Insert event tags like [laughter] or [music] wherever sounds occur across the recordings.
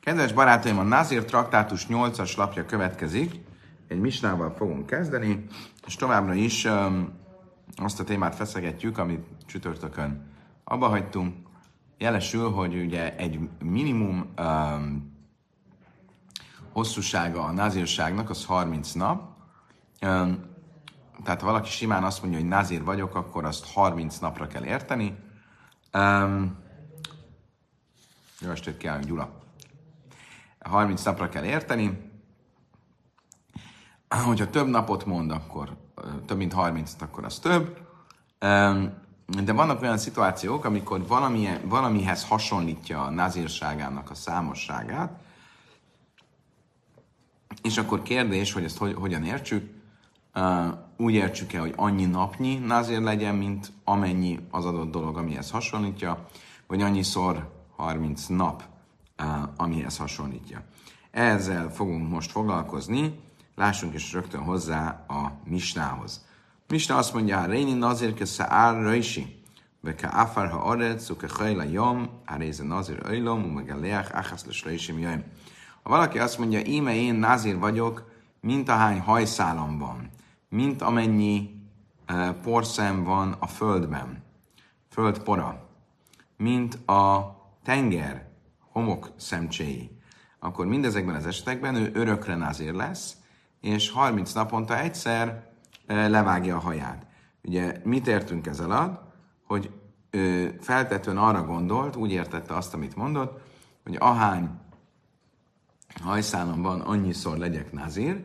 Kedves barátaim, a Nazir traktátus 8-as lapja következik. Egy misnával fogunk kezdeni, és továbbra is um, azt a témát feszegetjük, amit csütörtökön abba hagytunk. Jelesül, hogy ugye egy minimum um, hosszúsága a nazírságnak az 30 nap. Um, tehát ha valaki simán azt mondja, hogy nazír vagyok, akkor azt 30 napra kell érteni. Um, jó estét kívánok, Gyula! 30 napra kell érteni. Hogyha több napot mond, akkor több mint 30, akkor az több. De vannak olyan szituációk, amikor valamilyen, valamihez hasonlítja a nazírságának a számosságát, és akkor kérdés, hogy ezt hogy, hogyan értsük. Úgy értsük-e, hogy annyi napnyi nazír legyen, mint amennyi az adott dolog, amihez hasonlítja, vagy annyiszor 30 nap amihez hasonlítja. Ezzel fogunk most foglalkozni, lássunk is rögtön hozzá a Misnához. Misna azt mondja, Réni nazir ke szár röjsi, ve ke afar ha ared, szuke hajla jom, áréze nazir öjlom, umege leach, achasz les röjsim jöjjön. Ha valaki azt mondja, íme én nazir vagyok, mint ahány hajszálam van, mint amennyi uh, porszem van a földben, földpora, mint a tenger homok szemcséi, akkor mindezekben az esetekben ő örökre nazír lesz, és 30 naponta egyszer levágja a haját. Ugye mit értünk ez alatt? Hogy ő feltetően arra gondolt, úgy értette azt, amit mondott, hogy ahány hajszálon van, annyiszor legyek nazír,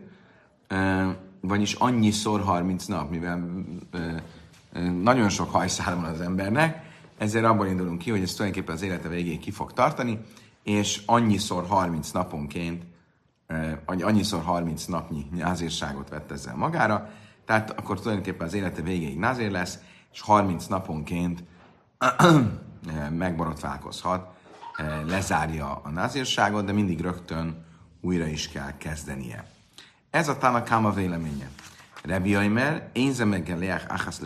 vagyis annyiszor 30 nap, mivel nagyon sok hajszál van az embernek, ezért abból indulunk ki, hogy ez tulajdonképpen az élete végéig ki fog tartani, és annyiszor 30 naponként, annyiszor 30 napnyi názírságot vett ezzel magára, tehát akkor tulajdonképpen az élete végéig názér lesz, és 30 naponként megborotválkozhat, lezárja a názírságot, de mindig rögtön újra is kell kezdenie. Ez a Tanakáma véleménye. Rebi Aimer, én zemeggel leach achasz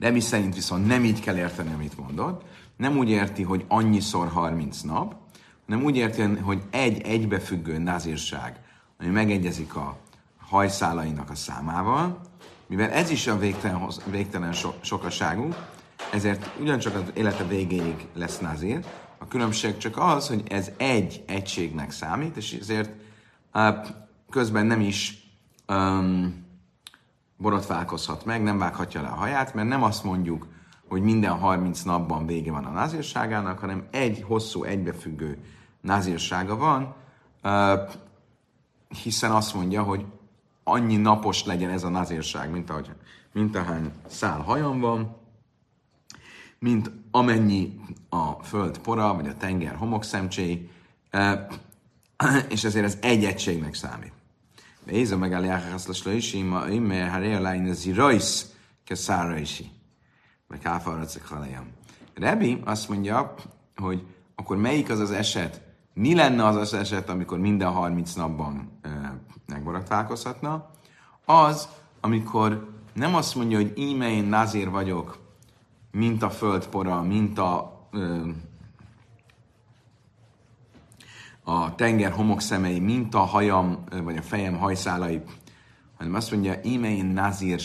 Rebi szerint viszont nem így kell érteni, amit mondod. Nem úgy érti, hogy annyiszor 30 nap, hanem úgy érti, hogy egy egybefüggő nazírság, ami megegyezik a hajszálainak a számával, mivel ez is a végtelen, végtelen so, sokaságú, ezért ugyancsak az élete végéig lesz nazír. A különbség csak az, hogy ez egy egységnek számít, és ezért közben nem is um, borotválkozhat meg, nem vághatja le a haját, mert nem azt mondjuk, hogy minden 30 napban vége van a názírságának, hanem egy hosszú, egybefüggő názírsága van, hiszen azt mondja, hogy annyi napos legyen ez a názírság, mint, ahogy, mint ahány szál hajam van, mint amennyi a föld pora, vagy a tenger homokszemcséi, és ezért ez egy egységnek számít. Éza meg a is, ime haré zirajsz ke száraisi. Meg háfalracek halajam. Rebi azt mondja, hogy akkor melyik az az eset, mi lenne az az eset, amikor minden 30 napban e, megborotválkozhatna? Az, amikor nem azt mondja, hogy íme én nazír vagyok, mint a földpora, mint a a tenger homokszemei, mint a hajam, vagy a fejem hajszálai, hanem azt mondja, íme én nazír,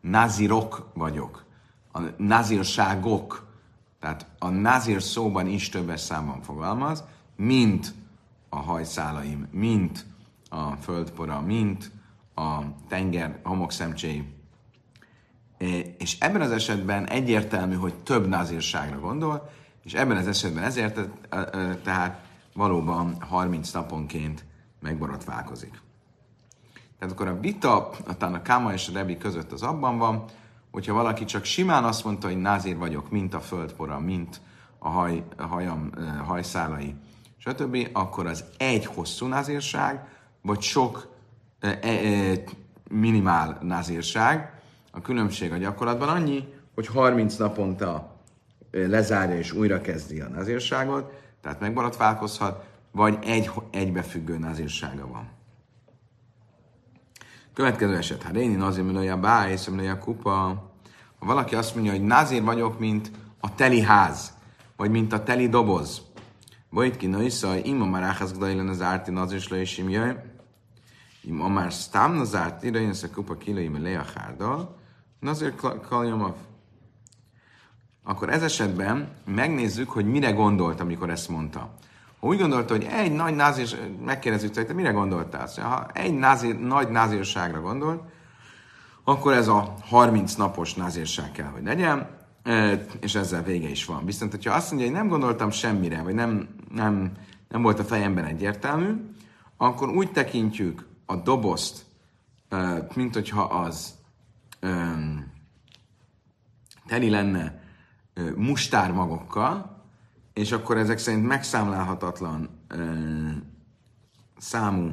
nazírok vagyok, a nazírságok, tehát a nazír szóban is többes számban fogalmaz, mint a hajszálaim, mint a földpora, mint a tenger homokszemcséi. És ebben az esetben egyértelmű, hogy több nazírságra gondol, és ebben az esetben ezért tehát valóban 30 naponként megborotválkozik. Tehát akkor a vita, a Káma és a Rebi között az abban van, hogyha valaki csak simán azt mondta, hogy názír vagyok, mint a földpora, mint a, haj, a hajam hajszálai, stb., akkor az egy hosszú názírság, vagy sok e, e, minimál názírság. A különbség a gyakorlatban annyi, hogy 30 naponta lezárja és újra kezdi a názírságot, tehát megborotválkozhat, vagy egy egybefüggő nazírsága van. Következő eset, ha Réni nazir milója báj, a kupa. Ha valaki azt mondja, hogy nazír vagyok, mint a teli ház, vagy mint a teli doboz. Vagy ki noiszaj, ima már áházgdajlen az árti nazisla és imjaj. Ima már sztám nazárt, ide jön a kupa kilaim le a hárdal, nazir kaljamav. Akkor ez esetben megnézzük, hogy mire gondolt, amikor ezt mondta. Ha úgy gondolta, hogy egy nagy názir, megkérdezzük hogy te mire gondoltál? Szóval, ha egy názir, nagy názírságra gondolt, akkor ez a 30 napos názírság kell, hogy legyen, és ezzel vége is van. Viszont, hogyha azt mondja, hogy nem gondoltam semmire, vagy nem, nem, nem volt a fejemben egyértelmű, akkor úgy tekintjük a dobozt, mint hogyha az teli lenne mustármagokkal, és akkor ezek szerint megszámlálhatatlan számú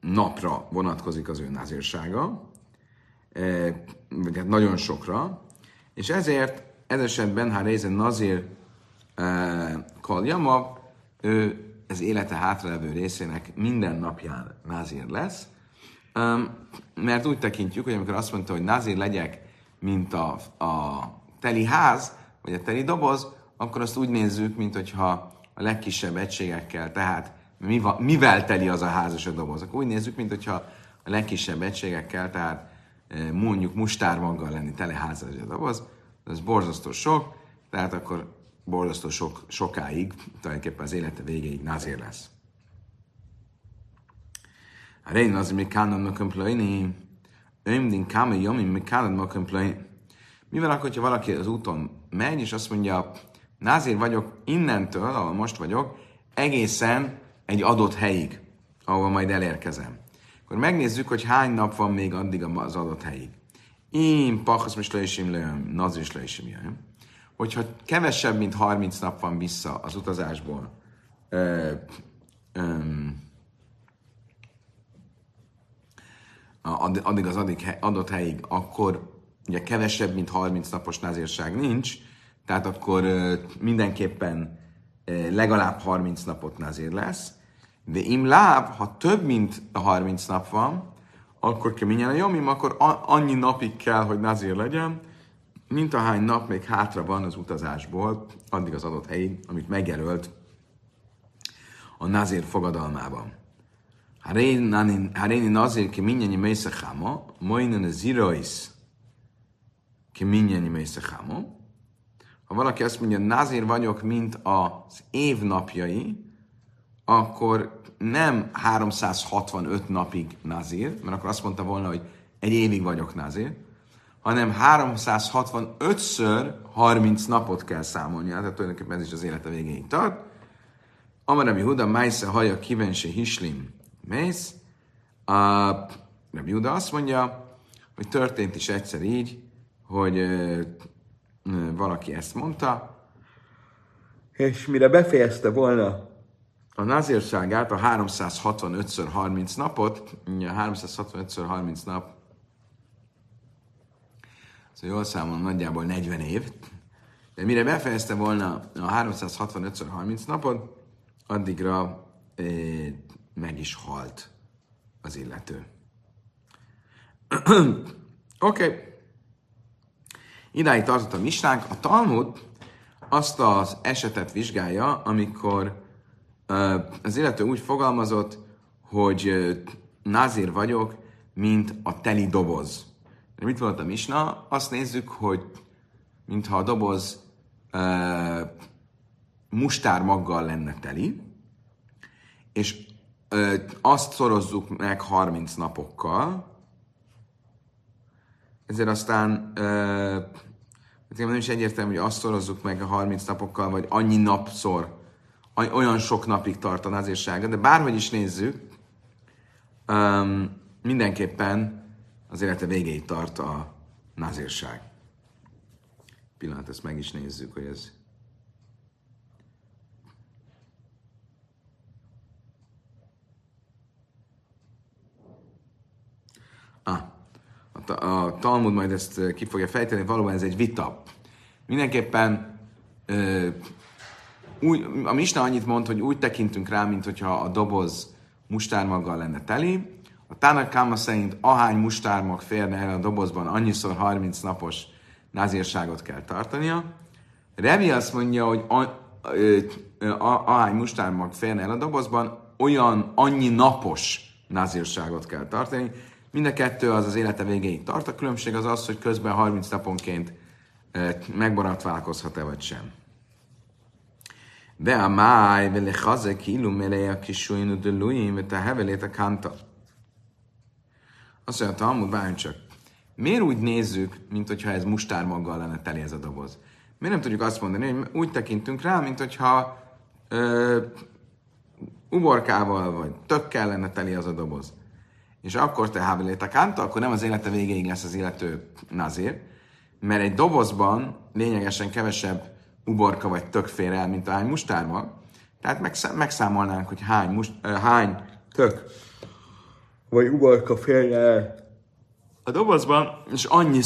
napra vonatkozik az ő názírsága, vagy hát nagyon sokra, és ezért ez esetben, ha rézen nazír kaljama, ő ez élete hátralevő részének minden napján nazír lesz, mert úgy tekintjük, hogy amikor azt mondta, hogy nazír legyek, mint a, a teli ház, vagy a teli doboz, akkor azt úgy nézzük, mint hogyha a legkisebb egységekkel, tehát mivel teli az a ház és a doboz. Akkor úgy nézzük, mint hogyha a legkisebb egységekkel, tehát e, mondjuk mustármaggal lenni tele ház és a doboz, ez borzasztó sok, tehát akkor borzasztó sok, sokáig, tulajdonképpen az élete végéig nazér lesz. A rein az, mi kánon mökön plajni, ömdin káme jomi, mi kánon mökön plajni. Mivel akkor, hogyha valaki az úton megy, és azt mondja, názér vagyok innentől, ahol most vagyok, egészen egy adott helyig, ahol majd elérkezem. Akkor megnézzük, hogy hány nap van még addig az adott helyig. Én pachasz most leisim lőm, nazir is leisim jöjjön. Hogyha kevesebb, mint 30 nap van vissza az utazásból, ö, ö, addig az adott helyig, akkor ugye kevesebb, mint 30 napos názírság nincs, tehát akkor mindenképpen legalább 30 napot názír lesz, de im láb, ha több, mint a 30 nap van, akkor keményen a jomim, akkor annyi napig kell, hogy nazír legyen, mint ahány nap még hátra van az utazásból, addig az adott helyig, amit megjelölt a nazír fogadalmában. Haréni nazír ki minnyenyi mészecháma, majnen a zirois ki mészecháma. Ha valaki azt mondja, nazír vagyok, mint az év napjai, akkor nem 365 napig nazír, mert akkor azt mondta volna, hogy egy évig vagyok nazír, hanem 365-ször 30 napot kell számolni, tehát tulajdonképpen ez is az élete végéig tart. Amarabi Huda, Májsze, Haja, Kivense, Hislim, Mész. A Rabbi Huda azt mondja, hogy történt is egyszer így, hogy valaki ezt mondta, és mire befejezte volna a nazírságát, a 365x30 napot, a 365x30 nap, szóval jól számolom, nagyjából 40 év, de mire befejezte volna a 365x30 napot, addigra eh, meg is halt az illető. [clears throat] Oké. okay. Idáig tartott a misnánk. A Talmud azt az esetet vizsgálja, amikor az illető úgy fogalmazott, hogy názír vagyok, mint a teli doboz. De mit volt a misna? Azt nézzük, hogy mintha a doboz mustármaggal lenne teli, és azt szorozzuk meg 30 napokkal, ezért aztán uh, nem is egyértelmű, hogy azt szorozzuk meg a 30 napokkal, vagy annyi napszor olyan sok napig tart a nazírsága, de bárhogy is nézzük, um, mindenképpen az élete végéig tart a nazírság. Pillanat, ezt meg is nézzük, hogy ez a, a Talmud majd ezt ki fogja fejteni, valóban ez egy vita. Mindenképpen úgy, a Misna annyit mond, hogy úgy tekintünk rá, mint hogyha a doboz mustármaggal lenne teli. A Tának szerint ahány mustármag férne el a dobozban, annyiszor 30 napos názírságot kell tartania. Revi azt mondja, hogy a, a, ahány mustármag férne el a dobozban, olyan annyi napos nazírságot kell tartani. Mind a kettő az az élete végéig tart. A különbség az az, hogy közben 30 naponként megbaratválkozhat-e vagy sem. De a máj, vele hazek, illum meleje a kisújnú de luim, te hevelét a kanta. Azt mondja, Talmud, csak. Miért úgy nézzük, mint hogyha ez mustármaggal lenne teli ez a doboz? Miért nem tudjuk azt mondani, hogy úgy tekintünk rá, mint hogyha ö, uborkával vagy tökkel lenne teli az a doboz. És akkor te hábeléta kánta, akkor nem az élete végéig lesz az illető nazír, mert egy dobozban lényegesen kevesebb uborka vagy tök fér el, mint hány mustárma. Tehát megszámolnánk, hogy hány, must, hány tök vagy uborka fér el a dobozban, és annyi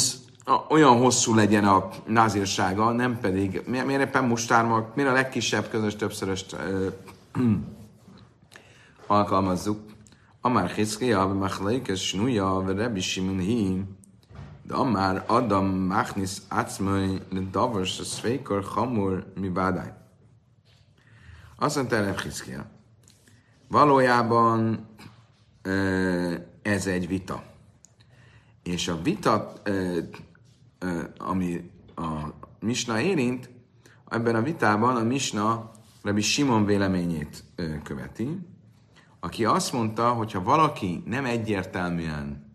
olyan hosszú legyen a názírsága, nem pedig, miért, miért éppen mustármak, miért a legkisebb közös többszöröst [clears throat] uh, alkalmazzuk. Amár Hiszkia, Machlaik, és Snúja, Rebi Simun Hi, de Amár Adam Machnis Acmai, Davos, Szvékor, Hamur, mi bádány. Azt mondta Reb Hiszkia. Valójában ez egy vita. És a vita, ami a Misna érint, ebben a vitában a Misna Rabbi Simon véleményét követi, aki azt mondta, hogy ha valaki nem egyértelműen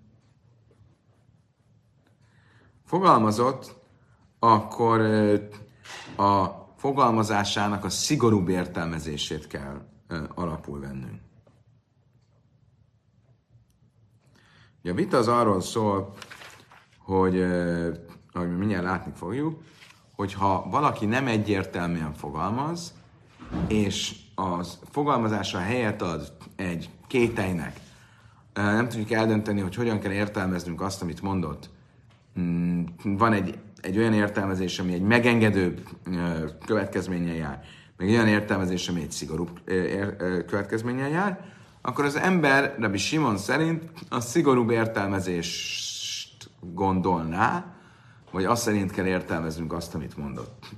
fogalmazott, akkor a fogalmazásának a szigorúbb értelmezését kell alapul vennünk. A vita az arról szól, hogy, ahogy mindjárt látni fogjuk, hogy ha valaki nem egyértelműen fogalmaz, és az fogalmazása helyet ad egy kételynek, nem tudjuk eldönteni, hogy hogyan kell értelmeznünk azt, amit mondott. Mm, van egy, egy olyan értelmezés, ami egy megengedőbb következménnyel jár, meg olyan értelmezés, ami egy szigorúbb következménnyel jár, akkor az ember, Rabbi Simon szerint a szigorúbb értelmezést gondolná, vagy azt szerint kell értelmeznünk azt, amit mondott.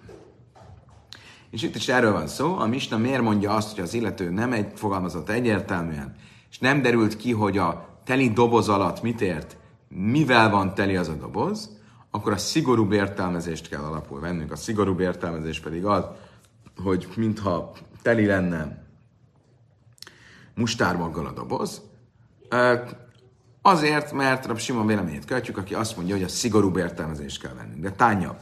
És itt is erről van szó. A Misna miért mondja azt, hogy az illető nem egy fogalmazott egyértelműen, és nem derült ki, hogy a teli doboz alatt mit ért, mivel van teli az a doboz, akkor a szigorúbb értelmezést kell alapul vennünk. A szigorúbb értelmezés pedig az, hogy mintha teli lenne mustármaggal a doboz, azért, mert Rab Simon véleményét követjük, aki azt mondja, hogy a szigorúbb értelmezést kell vennünk. De tánya,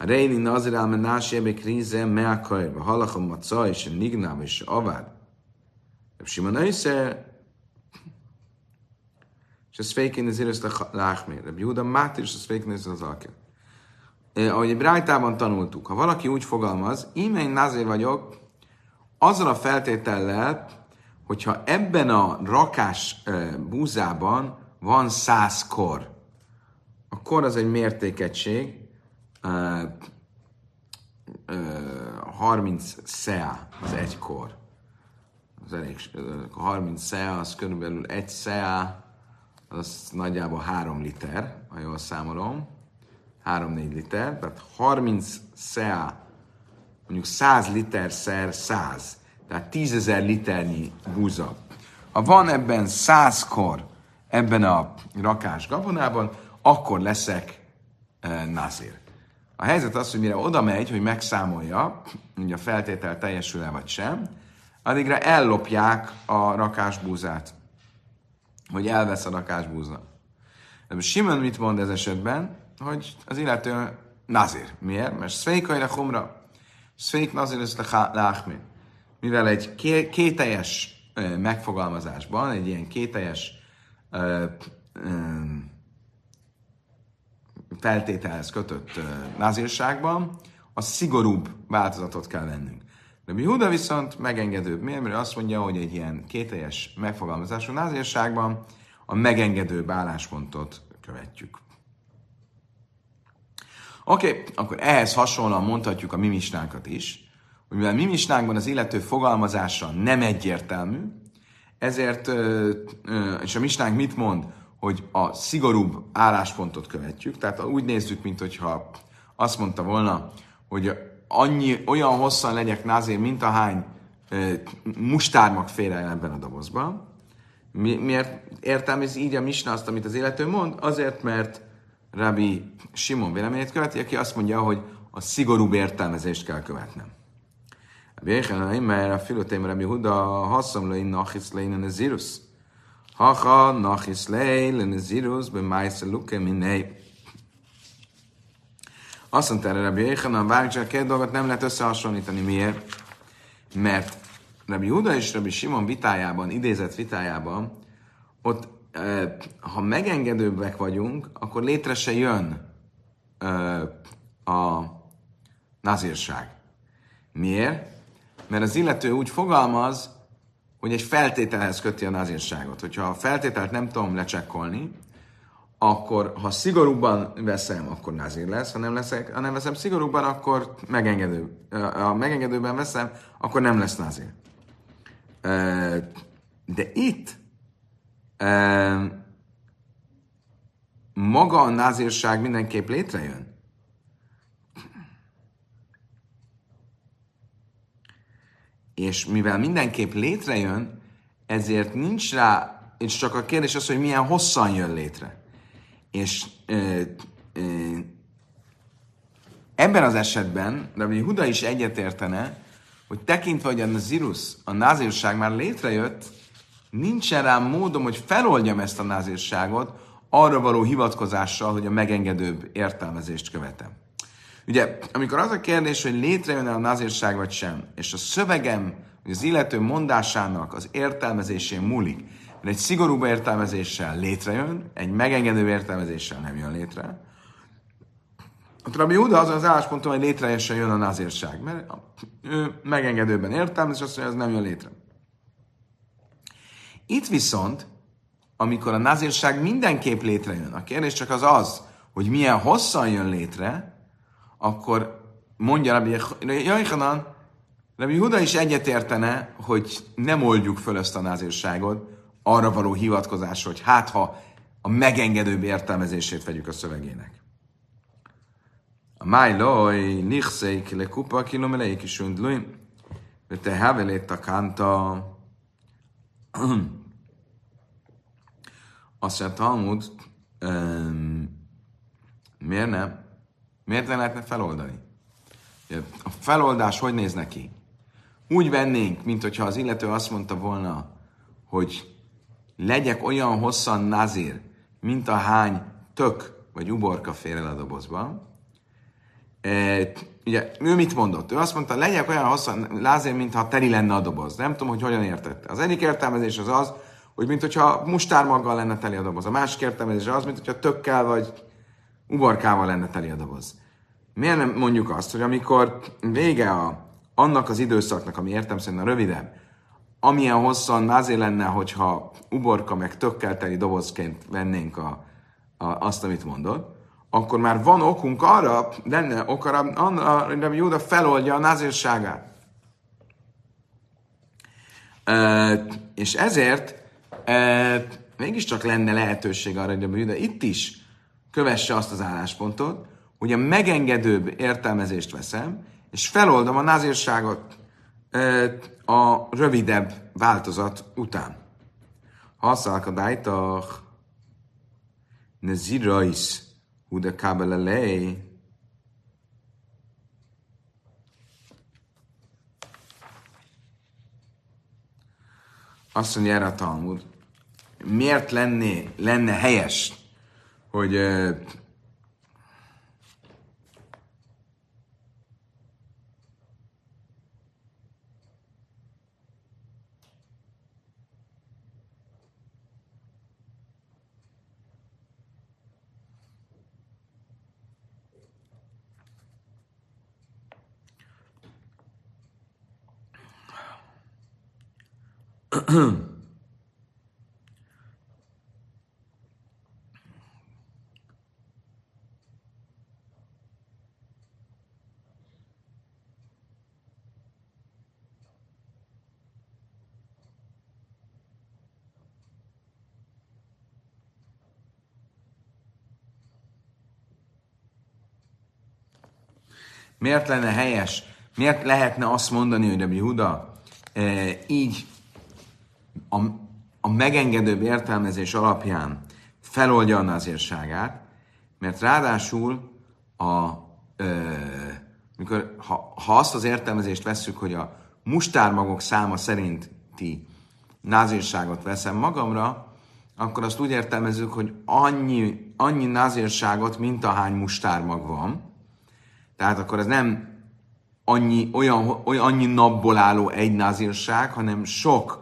a Reini Nazir al Menásebe Krize Meakaj, a Halachom Maca és a Nignám és a Avád. Rab Simon Öjsze, és ez fékén az érőzt a és fékén az alkén. Ahogy Brájtában tanultuk, ha valaki úgy fogalmaz, íme én nazir vagyok, azzal a feltétellel, hogyha ebben a rakás búzában van száz kor, a kor az egy mértékegység, 30 szea az egy kor. Az elég, 30 szea az körülbelül egy szea, az nagyjából 3 liter, ha jól számolom. 3-4 liter, tehát 30 szea, mondjuk 100 liter szer 100 tehát tízezer liternyi búza. Ha van ebben százkor ebben a rakás gabonában, akkor leszek e, nazir. A helyzet az, hogy mire oda megy, hogy megszámolja, hogy a feltétel teljesül-e vagy sem, addigra ellopják a rakásbúzát, hogy elvesz a rakásbúza. De Simon mit mond ez esetben? Hogy az illető nazir. Miért? Mert szvékajra homra. Szvék nazir ez láhmir mivel egy kételjes megfogalmazásban, egy ilyen kételjes feltételhez kötött názírságban, a szigorúbb változatot kell vennünk. De mi Huda viszont megengedőbb. Miért? Mert azt mondja, hogy egy ilyen kételjes megfogalmazású názírságban a megengedőbb álláspontot követjük. Oké, okay, akkor ehhez hasonlóan mondhatjuk a mimisnánkat is, hogy mivel mi misnánkban az illető fogalmazása nem egyértelmű, ezért, és a misnánk mit mond, hogy a szigorúbb álláspontot követjük, tehát úgy nézzük, mint hogyha azt mondta volna, hogy annyi, olyan hosszan legyek názér, mint ahány ö, mustármag fér el ebben a dobozban. Mi, miért értelmezi így a Misna azt, amit az élető mond? Azért, mert Rabbi Simon véleményét követi, aki azt mondja, hogy a szigorúbb értelmezést kell követnem. Béhen, mert a filotém Rabbi Huda hasszom le nachis lein a zirus. Haha, nachis lein a zirus, be májsz luke minei. Azt mondta erre Rabbi Jéhan, a bárcsak két dolgot nem lehet összehasonlítani. Miért? Mert Rabbi Huda és Rabbi Simon vitájában, idézett vitájában, ott ha megengedőbbek vagyunk, akkor létre se jön a nazírság. Miért? Mert az illető úgy fogalmaz, hogy egy feltételhez köti a nazírságot. Hogyha a feltételt nem tudom lecsekkolni, akkor ha szigorúbban veszem, akkor nazír lesz, ha nem, leszek, ha nem veszem szigorúbban, akkor megengedő. Ha megengedőben veszem, akkor nem lesz nazír. De itt maga a názírság mindenképp létrejön. És mivel mindenképp létrejön, ezért nincs rá, és csak a kérdés az, hogy milyen hosszan jön létre. És e, e, ebben az esetben Rabbi Huda is egyetértene, hogy tekintve, hogy a Nazirus, a názírság már létrejött, nincsen rám módom, hogy feloldjam ezt a názírságot arra való hivatkozással, hogy a megengedőbb értelmezést követem. Ugye, amikor az a kérdés, hogy létrejön-e a názírság vagy sem, és a szövegem, vagy az illető mondásának az értelmezésén múlik, mert egy szigorúbb értelmezéssel létrejön, egy megengedő értelmezéssel nem jön létre, a Rabbi Huda azon az állásponton, hogy létrejöjjön jön a názírság, mert ő megengedőben értelmez, és azt mondja, hogy ez nem jön létre. Itt viszont, amikor a nazírság mindenképp létrejön, a kérdés csak az az, hogy milyen hosszan jön létre, akkor mondja Rabbi Jaichanan, Rabbi Huda is egyetértene, hogy nem oldjuk föl ezt a názírságot arra való hivatkozás, hogy hát ha a megengedőbb értelmezését vegyük a szövegének. A májloj, nichszeik le kupa kilomeleik is undluim, te havelét a kánta, azt mondja Talmud, miért nem? Miért nem lehetne feloldani? A feloldás hogy néz neki? Úgy vennénk, mint hogyha az illető azt mondta volna, hogy legyek olyan hosszan nazir, mint a hány tök vagy uborka fér el a dobozba. E, ugye, ő mit mondott? Ő azt mondta, legyek olyan hosszan lázér, mintha teli lenne a doboz. Nem tudom, hogy hogyan értette. Az egyik értelmezés az az, hogy mint hogyha mustármaggal lenne teli a doboz. A másik értelmezés az, mint hogyha tökkel vagy uborkával lenne teli a doboz. Miért nem mondjuk azt, hogy amikor vége a, annak az időszaknak, ami értem szerint a rövidebb, amilyen hosszan azért lenne, hogyha uborka meg tökkel teli dobozként vennénk a, a, azt, amit mondod, akkor már van okunk arra, lenne ok arra, hogy Jóda feloldja a názírságát. E, és ezért e, mégiscsak lenne lehetőség arra, hogy a Júda itt is kövesse azt az álláspontot, a megengedőbb értelmezést veszem, és feloldom a názírságot e, a rövidebb változat után. Haszalkadájtach nezirais hude kabelelei azt mondja erre a Talmud, miért lenné, lenne helyes, hogy Miért lenne helyes, miért lehetne azt mondani, hogy Rabbi Huda e, így a, a megengedőbb értelmezés alapján feloldja a nazírságát, mert ráadásul a, e, mikor, ha, ha azt az értelmezést vesszük, hogy a mustármagok száma szerinti názírságot veszem magamra, akkor azt úgy értelmezzük, hogy annyi, annyi názírságot, mint ahány mustármag van. Tehát akkor ez nem annyi, olyan, olyan, annyi napból álló egy názírság, hanem sok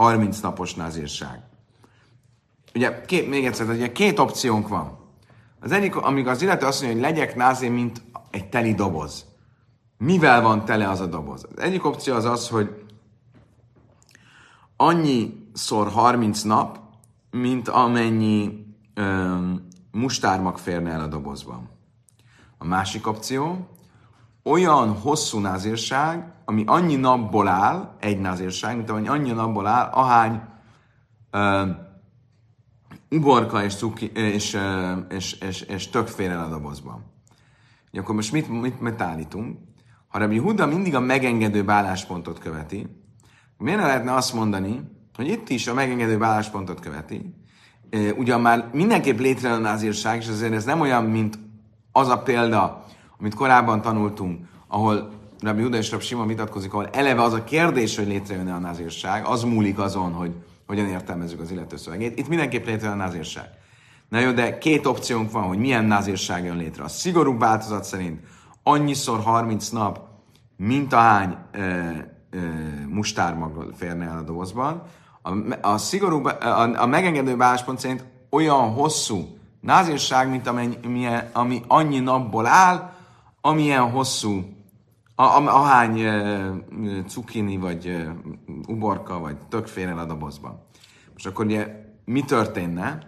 30 napos názírság. Ugye, két, még egyszer, ugye két opciónk van. Az egyik, amíg az illető azt mondja, hogy legyek názér, mint egy teli doboz. Mivel van tele az a doboz? Az egyik opció az az, hogy annyiszor 30 nap, mint amennyi öm, mustármag férne el a dobozban. A másik opció, olyan hosszú názírság, ami annyi napból áll, egy názírság, mint amennyi annyi napból áll, ahány öm, uborka és, cuki, és, és, és, és tök fér el a dobozban. Ja, akkor most mit, mit, mit állítunk? Ha Rabbi Huda mindig a megengedő álláspontot követi, miért ne lehetne azt mondani, hogy itt is a megengedő álláspontot követi, ugyan már mindenképp létrejön az írság, és azért ez nem olyan, mint az a példa, amit korábban tanultunk, ahol Rabbi Huda és Rabbi Simon vitatkozik, ahol eleve az a kérdés, hogy létrejön-e a názírság, az múlik azon, hogy hogyan értelmezzük az illető szövegét. Itt mindenképp létrejön a názírság. Na jó, de két opciónk van, hogy milyen názírság jön létre. A szigorú változat szerint annyiszor 30 nap, mint ahány e, e, mustármag férne el a dobozban. A, a szigorú, a, a megengedő álláspont szerint olyan hosszú názírság, mint amennyi, ami annyi napból áll, amilyen hosszú, a, a, ahány e, cukini, vagy e, uborka, vagy tök fér el a dobozban. Most akkor ugye mi történne?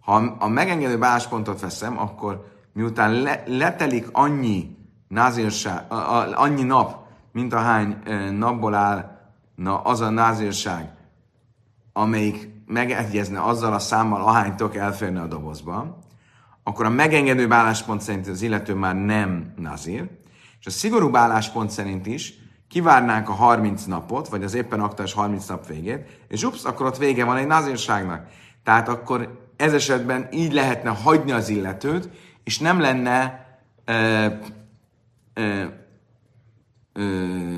Ha a megengedő álláspontot veszem, akkor miután le, letelik annyi názírság, annyi nap, mint ahány napból áll na, az a názírság, amelyik megegyezne azzal a számmal, ahány tök elférne a dobozba, akkor a megengedő álláspont szerint az illető már nem nazír, és a szigorú álláspont szerint is kivárnánk a 30 napot, vagy az éppen aktuális 30 nap végét, és ups, akkor ott vége van egy nazírságnak. Tehát akkor ez esetben így lehetne hagyni az illetőt, és nem lenne ö, ö, ö,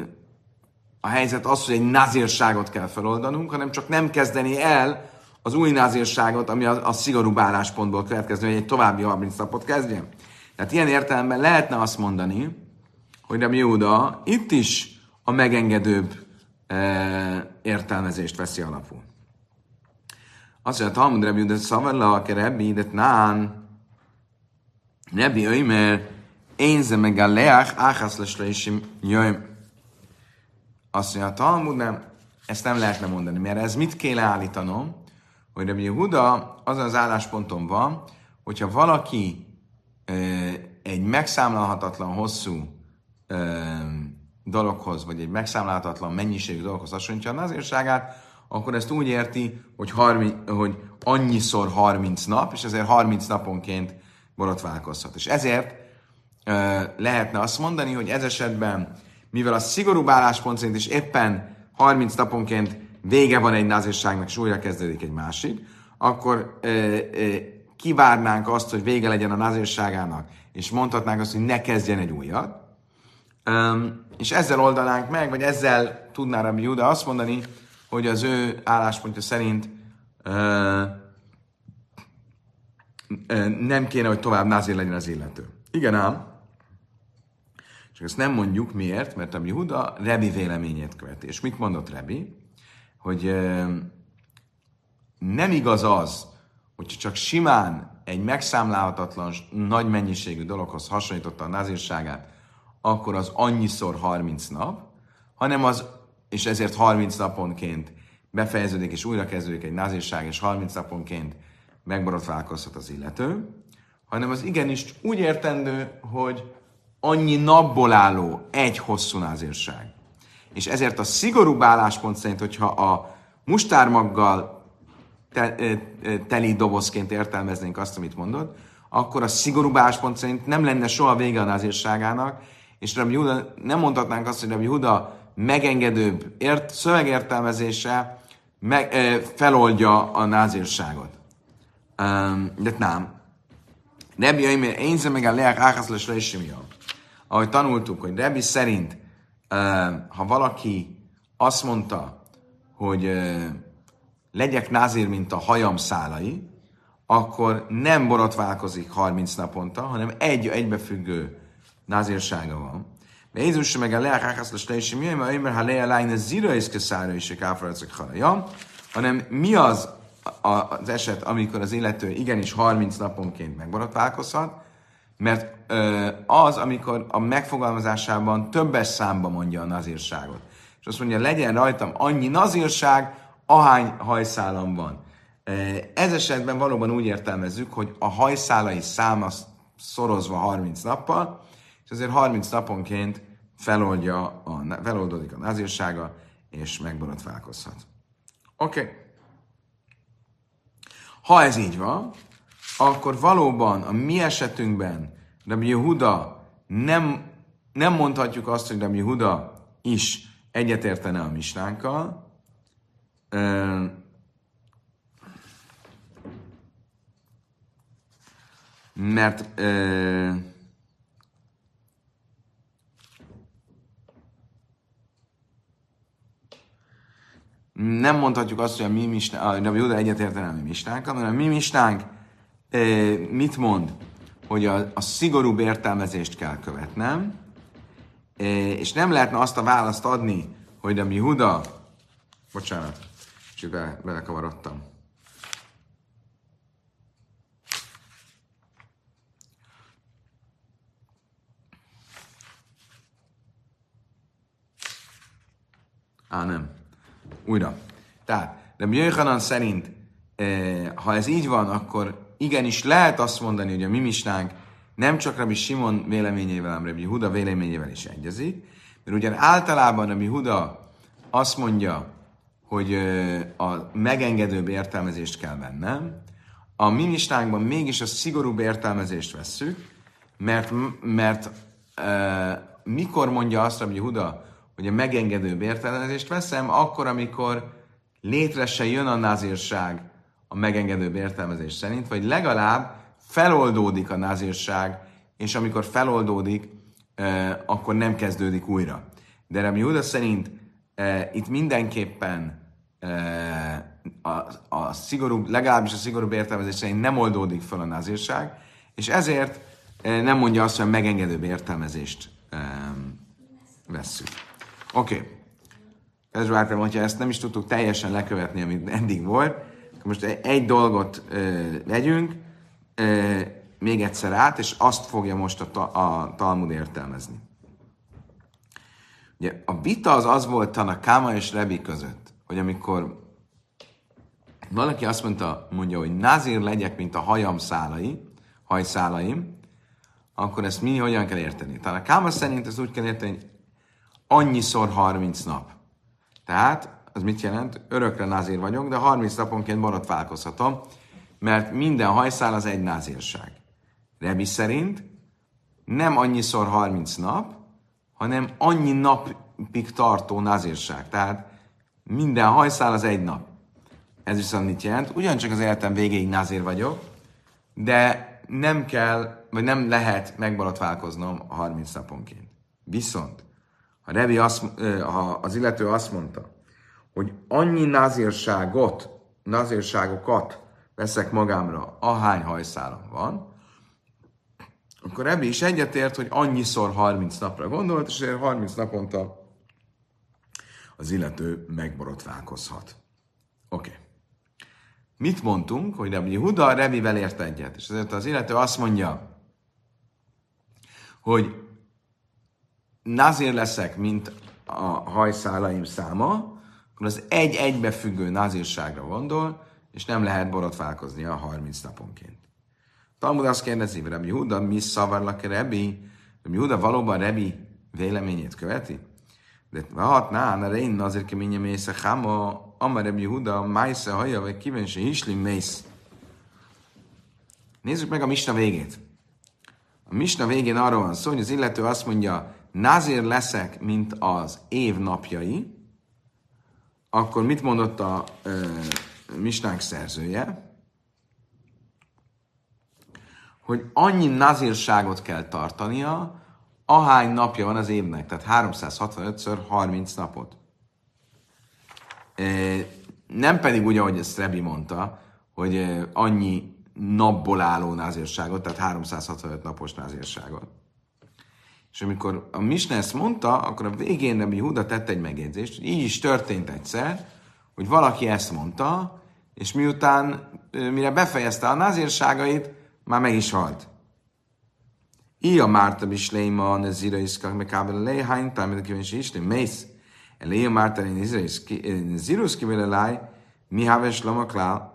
a helyzet az, hogy egy nazírságot kell feloldanunk, hanem csak nem kezdeni el az új nazírságot, ami a, a szigorú álláspontból következő, hogy egy további 30 napot kezdjen. Tehát ilyen értelemben lehetne azt mondani, hogy a Júda itt is a megengedőbb e, értelmezést veszi alapul. Azt mondja, Talmud Rebbi Judas Szavarla, aki Rebbi, de Nán, Rebbi Öimer, én ze meg a leach, áhász lesleisim jöjjön. Azt mondja, Talmud nem, ezt nem lehetne mondani, mert ez mit kéne állítanom, hogy Rebbi Huda az az állásponton van, hogyha valaki egy megszámlálhatatlan hosszú dologhoz, vagy egy megszámlálhatatlan mennyiségű dologhoz hasonlítja a nazírságát, akkor ezt úgy érti, hogy, 30, hogy annyiszor 30 nap, és ezért 30 naponként borotválkozhat. És ezért lehetne azt mondani, hogy ez esetben, mivel a szigorú álláspont szerint is éppen 30 naponként vége van egy názírságnak, és újra kezdődik egy másik, akkor uh, uh, kivárnánk azt, hogy vége legyen a názírságának, és mondhatnánk azt, hogy ne kezdjen egy újat, um, és ezzel oldanánk meg, vagy ezzel tudná Rabbi Juda azt mondani, hogy az ő álláspontja szerint uh, nem kéne, hogy tovább názér legyen az illető. Igen ám, csak ezt nem mondjuk miért, mert a Huda Rebi véleményét követi. És mit mondott Rebi? Hogy nem igaz az, hogy csak simán egy megszámlálhatatlan nagy mennyiségű dologhoz hasonlította a názírságát, akkor az annyiszor 30 nap, hanem az és ezért 30 naponként befejeződik és újra kezdődik egy názírság, és 30 naponként megborotválkozhat az illető, hanem az igenis úgy értendő, hogy annyi napból álló egy hosszú názírság. És ezért a szigorú álláspont szerint, hogyha a mustármaggal te, teli dobozként értelmeznénk azt, amit mondod, akkor a szigorú álláspont szerint nem lenne soha vége a názírságának, és Rabbi Huda, nem mondhatnánk azt, hogy Rabbi Huda megengedőbb ért, szövegértelmezése meg, e, feloldja a názírságot. Um, de nem. Rebbi Aimer, én meg a leák áhaszlás Ahogy tanultuk, hogy Rebbi szerint, ha valaki azt mondta, hogy legyek názír, mint a hajam szálai, akkor nem borotválkozik 30 naponta, hanem egy egybefüggő názírsága van. De Jézus meg a leákász a stejsi mi, mert mert ha leá lájna zira is keszára halaja, hanem mi az az eset, amikor az illető igenis 30 naponként megborotválkozhat, mert az, amikor a megfogalmazásában többes számba mondja a nazírságot. És azt mondja, legyen rajtam annyi nazírság, ahány hajszálam van. Ez esetben valóban úgy értelmezzük, hogy a hajszálai száma szorozva 30 nappal, és azért 30 naponként feloldja a, feloldódik a nazírsága, és megborotválkozhat. Oké. Okay. Ha ez így van, akkor valóban a mi esetünkben Rabbi Yehuda nem, nem mondhatjuk azt, hogy Rabbi Yehuda is egyetértene a misnánkkal, mert nem mondhatjuk azt, hogy a mi misnánk, a Júda egyetértene a mi misnánkkal, hanem a mi misnánk mit mond? Hogy a, a szigorúbb értelmezést kell követnem, és nem lehetne azt a választ adni, hogy a mi Huda, bocsánat, csak be, belekavarodtam. Á, nem. Újra. Tehát, de Jöjhanan szerint, ha ez így van, akkor igenis lehet azt mondani, hogy a mi misnánk nem csak Rabbi Simon véleményével, hanem Rabbi Huda véleményével is egyezik, mert ugyan általában Rabbi Huda azt mondja, hogy a megengedőbb értelmezést kell vennem, a mi misnánkban mégis a szigorúbb értelmezést vesszük, mert, mert e, mikor mondja azt Rabbi Huda, hogy a megengedőbb értelmezést veszem, akkor, amikor létre se jön a nazírság a megengedőbb értelmezés szerint, vagy legalább feloldódik a nazírság, és amikor feloldódik, akkor nem kezdődik újra. De Rabbi Huda szerint itt mindenképpen a, a szigorúbb, legalábbis a szigorúbb értelmezés szerint nem oldódik fel a nazírság, és ezért nem mondja azt, hogy a megengedőbb értelmezést vesszük. Oké. Okay. Ez vártam, hogyha ezt nem is tudtuk teljesen lekövetni, amit eddig volt, most egy dolgot ö, vegyünk, ö, még egyszer át, és azt fogja most a, ta, a Talmud értelmezni. Ugye a vita az az volt a Káma és Rebi között, hogy amikor valaki azt mondta, mondja, hogy názír legyek, mint a hajam szálai, hajszálaim, akkor ezt mi hogyan kell érteni? Talán a Káma szerint ez úgy kell érteni, hogy annyiszor 30 nap. Tehát, az mit jelent? Örökre názír vagyok, de 30 naponként borotválkozhatom, mert minden hajszál az egy názírság. Rebi szerint nem annyiszor 30 nap, hanem annyi napig tartó názírság. Tehát minden hajszál az egy nap. Ez viszont mit jelent? Ugyancsak az életem végéig názír vagyok, de nem kell, vagy nem lehet megborotválkoznom 30 naponként. Viszont ha, Revi azt, ha az illető azt mondta, hogy annyi nazírságot, nazírságokat veszek magámra, ahány hajszálom van, akkor Rebi is egyetért, hogy annyiszor 30 napra gondolt, és 30 naponta az illető megborotválkozhat. Oké. Okay. Mit mondtunk, hogy Rabbi Huda Rebivel ért egyet, és ezért az illető azt mondja, hogy nazír leszek, mint a hajszálaim száma, akkor az egy egybefüggő nazírságra gondol, és nem lehet borotválkozni a 30 naponként. Talmud azt kérdezi, Rabbi Huda, mi szavarlak Rebi? Rabbi Huda valóban Rebi véleményét követi? De hat ná, na rein azért keménye mésze háma, amar Rabbi Huda, májsze haja, vagy kíváncsi hislim mész. Nézzük meg a misna végét. A misna végén arról van szó, hogy az illető azt mondja, nazír leszek, mint az év napjai, akkor mit mondott a ö, misnánk szerzője? Hogy annyi nazírságot kell tartania, ahány napja van az évnek, tehát 365-ször 30 napot. Nem pedig úgy, ahogy ezt Rebi mondta, hogy annyi napból álló názírságot, tehát 365 napos názírságot. És amikor a Misne ezt mondta, akkor a végén Rebi Huda tett egy megjegyzést, így is történt egyszer, hogy valaki ezt mondta, és miután, mire befejezte a názírságait, már meg is halt. Ia Márta Bisléma, Nezira Iszkak, Mekábel Lej, hány támad kíváncsi Isten, mész. Eléja Márta Nezirus kivel láj, mi haves lamaklál,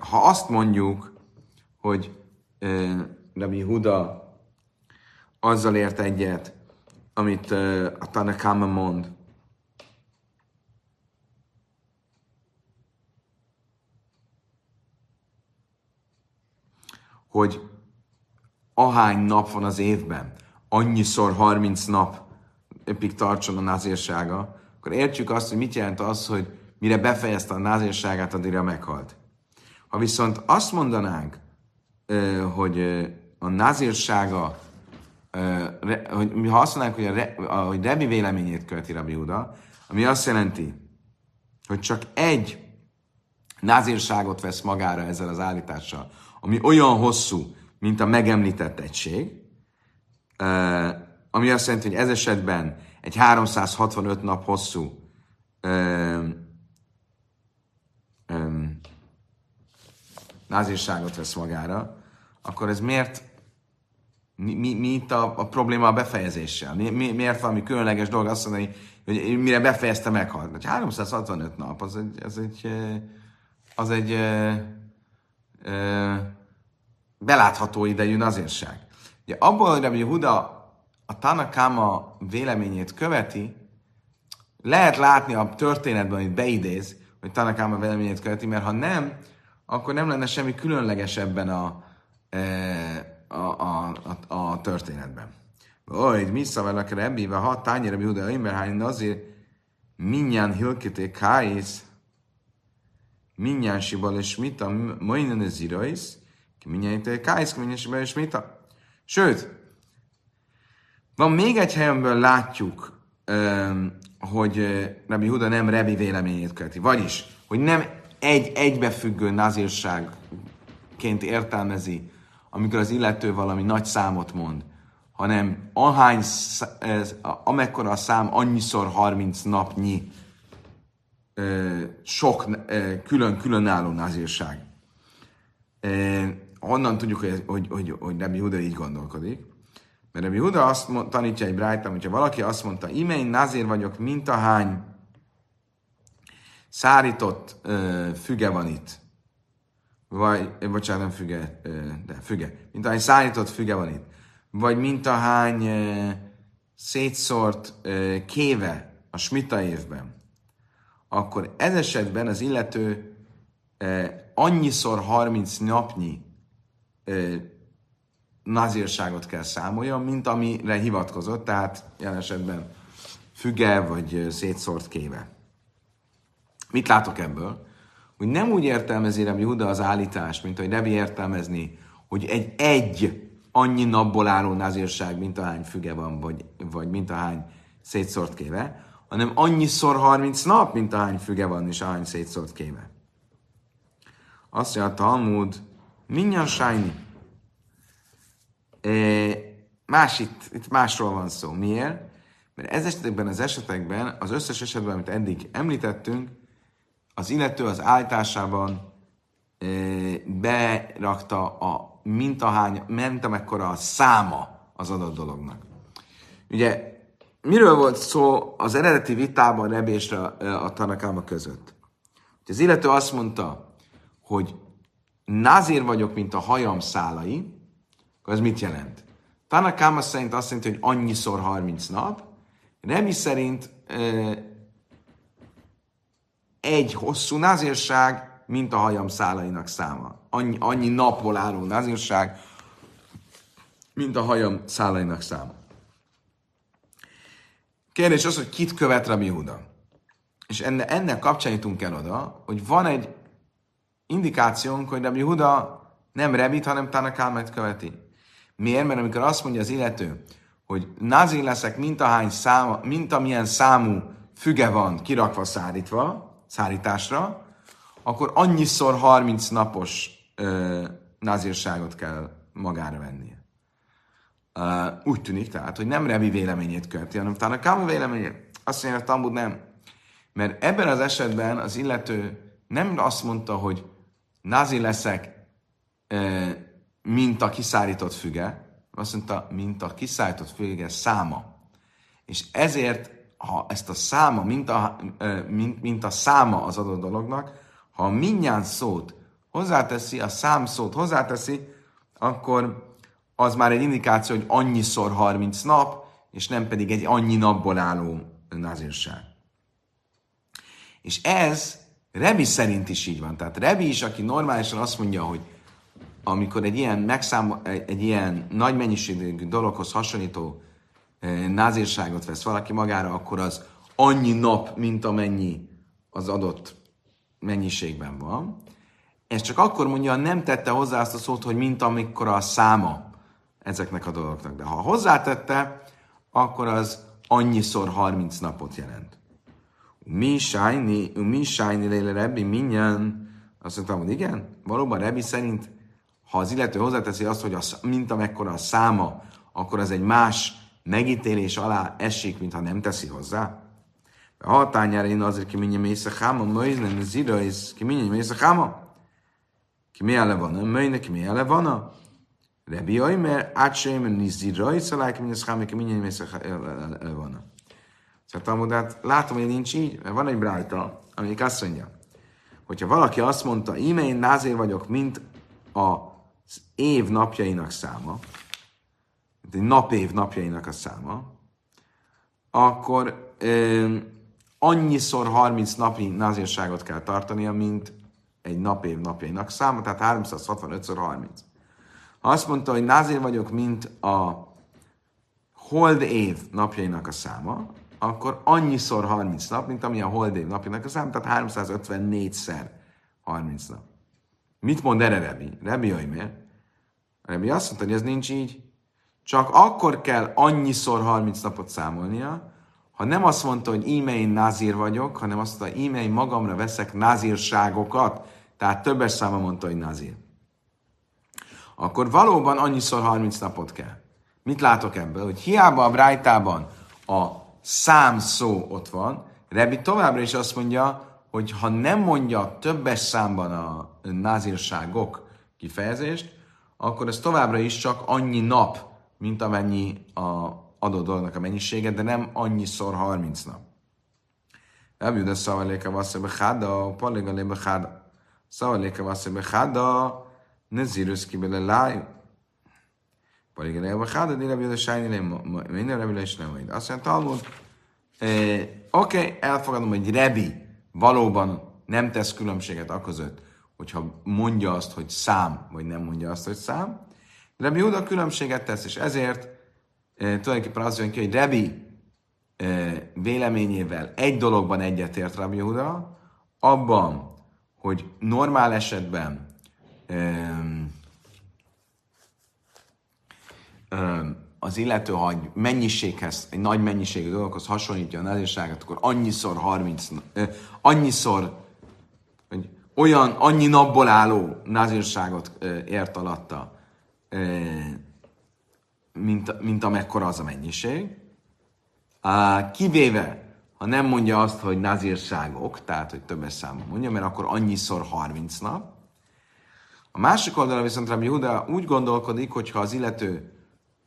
ha azt mondjuk, hogy Rabbi Huda azzal ért egyet, amit a Tanakama mond, hogy ahány nap van az évben, annyiszor 30 nap epik tartson a názírsága, akkor értjük azt, hogy mit jelent az, hogy mire befejezte a názírságát, addigra meghalt. Ha viszont azt mondanánk, hogy a názírsága, hogy ha azt mondanánk, hogy, a, re, hogy Rebi véleményét követi Rabbi Uda, ami azt jelenti, hogy csak egy názírságot vesz magára ezzel az állítással, ami olyan hosszú, mint a megemlített egység, ami azt jelenti, hogy ez esetben egy 365 nap hosszú názírságot vesz magára, akkor ez miért, mi, mi, mi itt a, a probléma a befejezéssel? Mi, mi, miért valami különleges dolog azt mondani, hogy mire befejezte meghalt? 365 nap, az egy, az egy, az egy belátható idejű nazírság. Ugye abból, hogy Huda a Tanakama véleményét követi, lehet látni a történetben, hogy beidéz, hogy Tanakama véleményét követi, mert ha nem, akkor nem lenne semmi különleges ebben a, a, a, a, a történetben. Oly, mi szavarnak Rebbi, vagy ha tányira Huda Imberhány azért minnyán hilkité káisz, minnyán sibal és mit a majdnem ez iraisz, Minnyájte kájsz, minnyájte és mita. Sőt, van még egy helyenből látjuk, hogy Rabbi Huda nem Rebi véleményét követi. Vagyis, hogy nem egy egybefüggő nazírságként értelmezi, amikor az illető valami nagy számot mond, hanem ahány, amekkora a szám, annyiszor 30 napnyi sok külön-különálló nazírság honnan tudjuk, hogy, hogy, hogy, hogy Rabbi Huda így gondolkodik? Mert Rabbi Huda azt tanítja egy brájtam, hogyha valaki azt mondta, imény nazír vagyok, mint a hány szárított ö, füge van itt, vagy, bocsánat, nem füge, ö, de füge, mint ahány szárított füge van itt, vagy mint ahány ö, szétszórt ö, kéve a smita évben, akkor ez esetben az illető ö, annyiszor 30 napnyi nazírságot kell számoljon, mint amire hivatkozott, tehát jelen esetben füge vagy szétszórt kéve. Mit látok ebből? Hogy nem úgy értelmezi Rabbi Huda az állítást, mint hogy Rebi értelmezni, hogy egy egy annyi napból álló nazírság, mint ahány füge van, vagy, vagy mint ahány szétszórt kéve, hanem annyiszor 30 nap, mint ahány füge van, és ahány szétszórt kéve. Azt mondja a Talmud, Minyan sájni. E, más itt, itt másról van szó. Miért? Mert ez esetekben, az esetekben, az összes esetben, amit eddig említettünk, az illető az állításában e, berakta a mintahány, ment amekkora a száma az adott dolognak. Ugye, miről volt szó az eredeti vitában Rebbe és a, Tanakáma között? Az illető azt mondta, hogy nazír vagyok, mint a hajam szálai, akkor ez mit jelent? Tanakáma szerint azt jelenti, hogy annyiszor 30 nap, Remi szerint egy hosszú názírság mint a hajam szálainak száma. Annyi, annyi napból álló nazírság, mint a hajam szálainak száma. Kérdés az, hogy kit követ Rabbi Huda. És enne, ennek kapcsán jutunk el oda, hogy van egy indikációnk, hogy Rabbi Huda nem Rebit, hanem Tanakálmet követi. Miért? Mert amikor azt mondja az illető, hogy nazir leszek, mint ahány száma, mint amilyen számú füge van kirakva szárítva, szárításra, akkor annyiszor 30 napos ö, nazírságot kell magára vennie. Uh, úgy tűnik tehát, hogy nem Rebi véleményét követi, hanem talán a Káma véleményét. Azt mondja, a Talmud nem. Mert ebben az esetben az illető nem azt mondta, hogy nazi leszek, mint a kiszállított füge, azt mondta, mint a kiszállított füge száma. És ezért, ha ezt a száma, mint a, mint, mint a száma az adott dolognak, ha mindjárt szót hozzáteszi, a szám szót hozzáteszi, akkor az már egy indikáció, hogy annyiszor 30 nap, és nem pedig egy annyi napból álló nazírság. És ez Rebi szerint is így van. Tehát Rebi is, aki normálisan azt mondja, hogy amikor egy ilyen megszám, egy ilyen nagy mennyiségű dologhoz hasonlító názírságot vesz valaki magára, akkor az annyi nap, mint amennyi az adott mennyiségben van. Ez csak akkor mondja, nem tette hozzá azt a szót, hogy mint amikor a száma ezeknek a dolgoknak. De ha hozzátette, akkor az annyiszor 30 napot jelent. Mi sájni, mi sájni léle Rebbi minyan, azt mondtam, hogy igen, valóban Rebbi szerint, ha az illető hozzáteszi azt, hogy az, mint amekkora a száma, akkor az egy más megítélés alá esik, mintha nem teszi hozzá. A hatányára én azért ki mindjárt mész a háma, möjzen, zira, ez ki mindjárt mész a háma. Ki mi ele van, möjne, ki mi ele van, Rebi Oimer, átsém, nizira, szalák, mint ez háma, ki mindjárt mész a ele van. Szóval Talmudát látom, hogy nincs így, mert van egy brájta, amelyik azt mondja, hogyha valaki azt mondta, íme én názér vagyok, mint az év napjainak száma, egy napév napjainak a száma, akkor ö, annyiszor 30 napi názírságot kell tartania, mint egy napév napjainak száma, tehát 365-szor 30. Ha azt mondta, hogy názér vagyok, mint a hold év napjainak a száma, akkor annyiszor 30 nap, mint ami a holdév napjának a szám, tehát 354-szer 30 nap. Mit mond erre Rebi? Rebi miért? Rebi azt mondta, hogy ez nincs így. Csak akkor kell annyiszor 30 napot számolnia, ha nem azt mondta, hogy íme én názír vagyok, hanem azt mondta, íme én magamra veszek názírságokat, tehát többes száma mondta, hogy názír. Akkor valóban annyiszor 30 napot kell. Mit látok ebből? Hogy hiába a Brájtában a szám szó ott van, Rebi továbbra is azt mondja, hogy ha nem mondja többes számban a názírságok kifejezést, akkor ez továbbra is csak annyi nap, mint amennyi a adott dolognak a mennyisége, de nem annyiszor 30 nap. Rabbi de szavaléka vasszé becháda, paliga lé becháda. Szavaléka vasszé becháda, nezírus ki bele lájú. Paliga lé becháda, de Rabbi de sájni lé, minden Rabbi is nem majd. Azt mondja, Talmud, eh, oké, okay, elfogadom, hogy Rebi valóban nem tesz különbséget a között, hogyha mondja azt, hogy szám, vagy nem mondja azt, hogy szám. Rebi Huda különbséget tesz, és ezért e, tulajdonképpen az jön ki, hogy Rebi e, véleményével egy dologban egyetért Rabbi Huda, abban, hogy normál esetben e, az illető, ha egy mennyiséghez, egy nagy mennyiségű dologhoz hasonlítja a nazírságot, akkor annyiszor 30, eh, annyiszor, olyan, annyi napból álló nazírságot eh, ért alatta, eh, mint, mint amekkora az a mennyiség. Kivéve, ha nem mondja azt, hogy nazírságok, tehát, hogy többes számban mondja, mert akkor annyiszor 30 nap. A másik oldalra viszont Rabbi Huda úgy gondolkodik, hogy ha az illető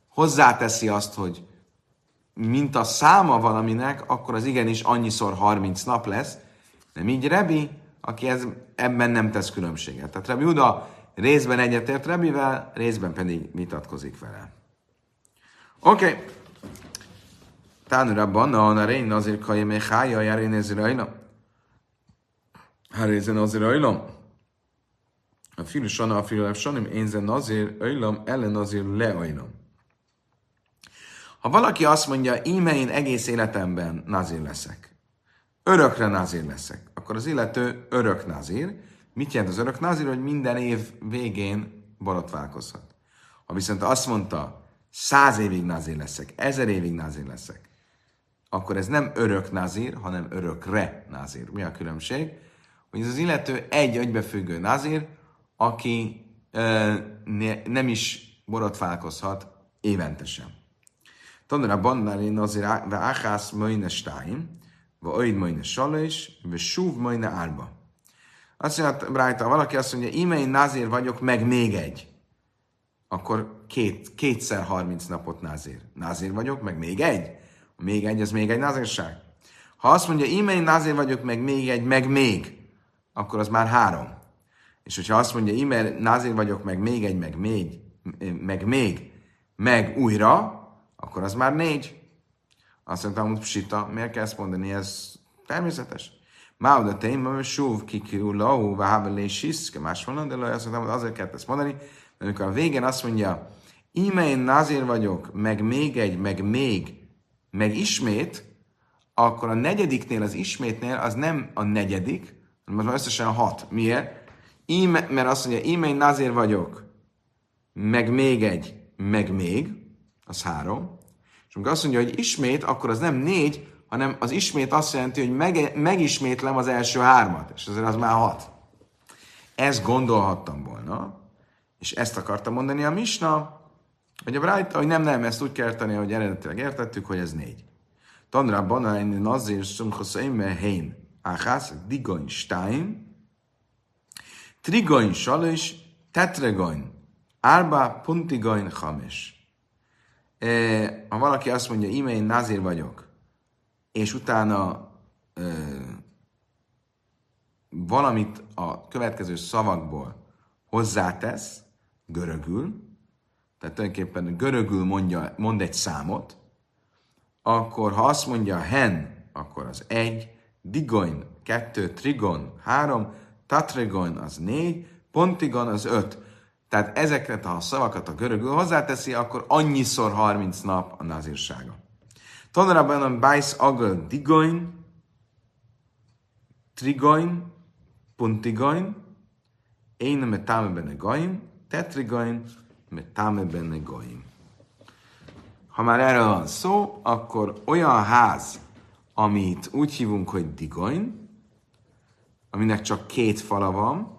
hozzáteszi azt, hogy mint a száma valaminek, akkor az igenis annyiszor 30 nap lesz, nem így Rebi, aki ez, ebben nem tesz különbséget. Tehát Rebi Uda részben egyetért Rebivel, részben pedig vitatkozik vele. Oké. Okay. Tán Rabban, a Rein azért kajem hája, járén ez rajna. Hárézen az rajna. A filu sana, a filu sanim, én zen azért, öjlöm, ellen azért leöjlöm. Ha valaki azt mondja, íme én egész életemben nazír leszek, örökre nazír leszek, akkor az illető örök nazír. Mit jelent az örök nazír? Hogy minden év végén borotválkozhat. Ha viszont azt mondta, száz évig nazír leszek, ezer évig nazír leszek, akkor ez nem örök nazír, hanem örökre nazír. Mi a különbség? Hogy ez az illető egy egybefüggő nazír, aki ö, ne, nem is borotválkozhat évente sem. Bannari nazir ve achász möjne stáim, ve oid möjne salés, ve súv möjne árba. Azt mondja rajta, valaki azt mondja, íme én nazír vagyok, meg még egy. Akkor két, kétszer 30 napot nazír. Nazír vagyok, meg még egy. Még egy, az még egy nazírság. Ha azt mondja, íme én nazír vagyok, meg még egy, meg még, akkor az már három. És hogyha azt mondja, íme nazír vagyok, meg még egy, meg még, meg még, meg újra, akkor az már négy. Azt mondtam, hogy psita, miért kell ezt mondani? Ez természetes. Máuda téma, súv, kikirú, lau, vábelé, siszke, más van, de azt mondtam, hogy azért kell ezt mondani, mert amikor a végén azt mondja, íme én nazír vagyok, meg még egy, meg még, meg ismét, akkor a negyediknél, az ismétnél az nem a negyedik, hanem az összesen a hat. Miért? Íme, mert azt mondja, íme én nazír vagyok, meg még egy, meg még, az három. És amikor azt mondja, hogy ismét, akkor az nem négy, hanem az ismét azt jelenti, hogy meg, megismétlem az első hármat, és azért az már hat. Ezt gondolhattam volna, és ezt akartam mondani a Misna, hogy a Brájta, hogy nem, nem, ezt úgy kell érteni, hogy eredetileg értettük, hogy ez négy. Tanra banain nazir szumchoszaim hein. Áhász, digoin stein, trigoin salis, tetregoin, árba puntigoin hames. E, ha valaki azt mondja, íme én nazír vagyok, és utána e, valamit a következő szavakból hozzátesz, görögül, tehát tulajdonképpen görögül mondja, mond egy számot, akkor ha azt mondja hen, akkor az egy, digoin, kettő, trigon, három, tatrigon az négy, pontigon az öt. Tehát ezeket a szavakat a görögül hozzáteszi, akkor annyiszor 30 nap a nazírsága. Tanarabban a bajsz agol digoin, trigoin, puntigoin, én nem táme tetrigoin, mert táme benne. Ha már erről van szó, akkor olyan ház, amit úgy hívunk, hogy digoin, aminek csak két fala van,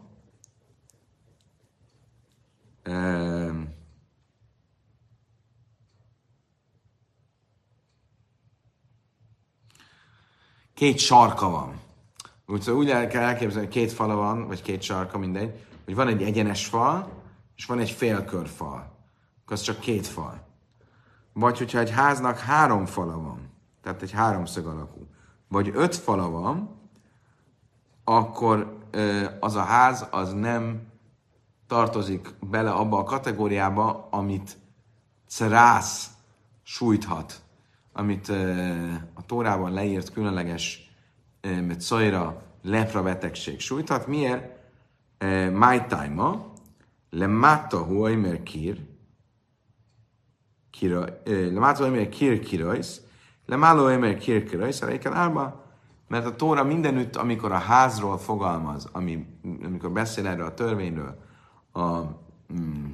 két sarka van. Úgyhogy úgy el kell elképzelni, hogy két fala van, vagy két sarka, mindegy, hogy van egy egyenes fal, és van egy félkörfal. Az csak két fal. Vagy hogyha egy háznak három fala van, tehát egy háromszög alakú, vagy öt fala van, akkor az a ház az nem tartozik bele abba a kategóriába, amit cerász sújthat, amit a Tórában leírt különleges szajra lepra betegség sújthat. Miért? My time le mata huaimer kir, le mata huaimer kir kirajsz, le málo huaimer kir kirajsz, árba, mert a Tóra mindenütt, amikor a házról fogalmaz, ami, amikor beszél erről a törvényről, a mm,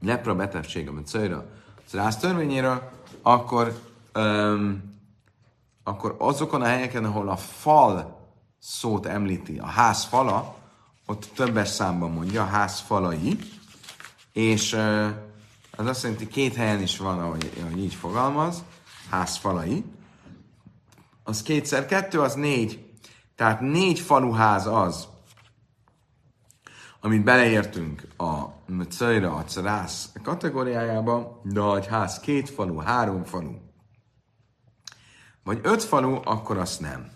lepra betegség, amit szőra, az rász törvényéről, akkor, um, akkor azokon a helyeken, ahol a fal szót említi, a ház fala, ott többes számban mondja, a ház falai, és uh, az azt jelenti, két helyen is van, ahogy, ahogy így fogalmaz, ház falai. Az kétszer kettő, az négy. Tehát négy faluház az, amit beleértünk a Mcajra, a Carász kategóriájába, de ha egy ház két falu, három falu, vagy öt falu, akkor azt nem.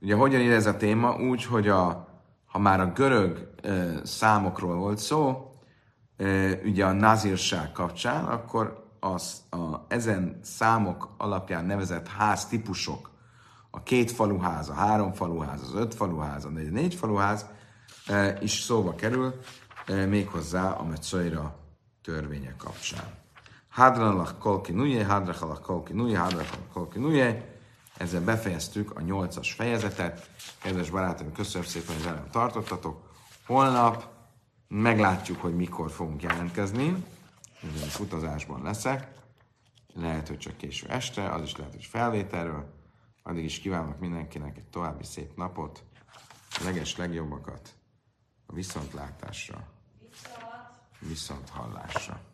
Ugye hogyan ér ez a téma? Úgy, hogy a, ha már a görög e, számokról volt szó, e, ugye a nazírság kapcsán, akkor az, a, ezen számok alapján nevezett ház típusok, a két faluház, a három faluház, az öt faluház, a négy, négy faluház, is szóba kerül, méghozzá a Metszöjra törvénye kapcsán. Hadranlach kolki nuje, hadrachalach kolki nuje, hadrachalach kolki nuje. Ezzel befejeztük a nyolcas fejezetet. Kedves barátaim, köszönöm szépen, hogy velem tartottatok. Holnap meglátjuk, hogy mikor fogunk jelentkezni. Ugyanis utazásban leszek. Lehet, hogy csak késő este, az is lehet, hogy felvételről. Addig is kívánok mindenkinek egy további szép napot, leges legjobbakat, viszontlátásra, viszont hallásra.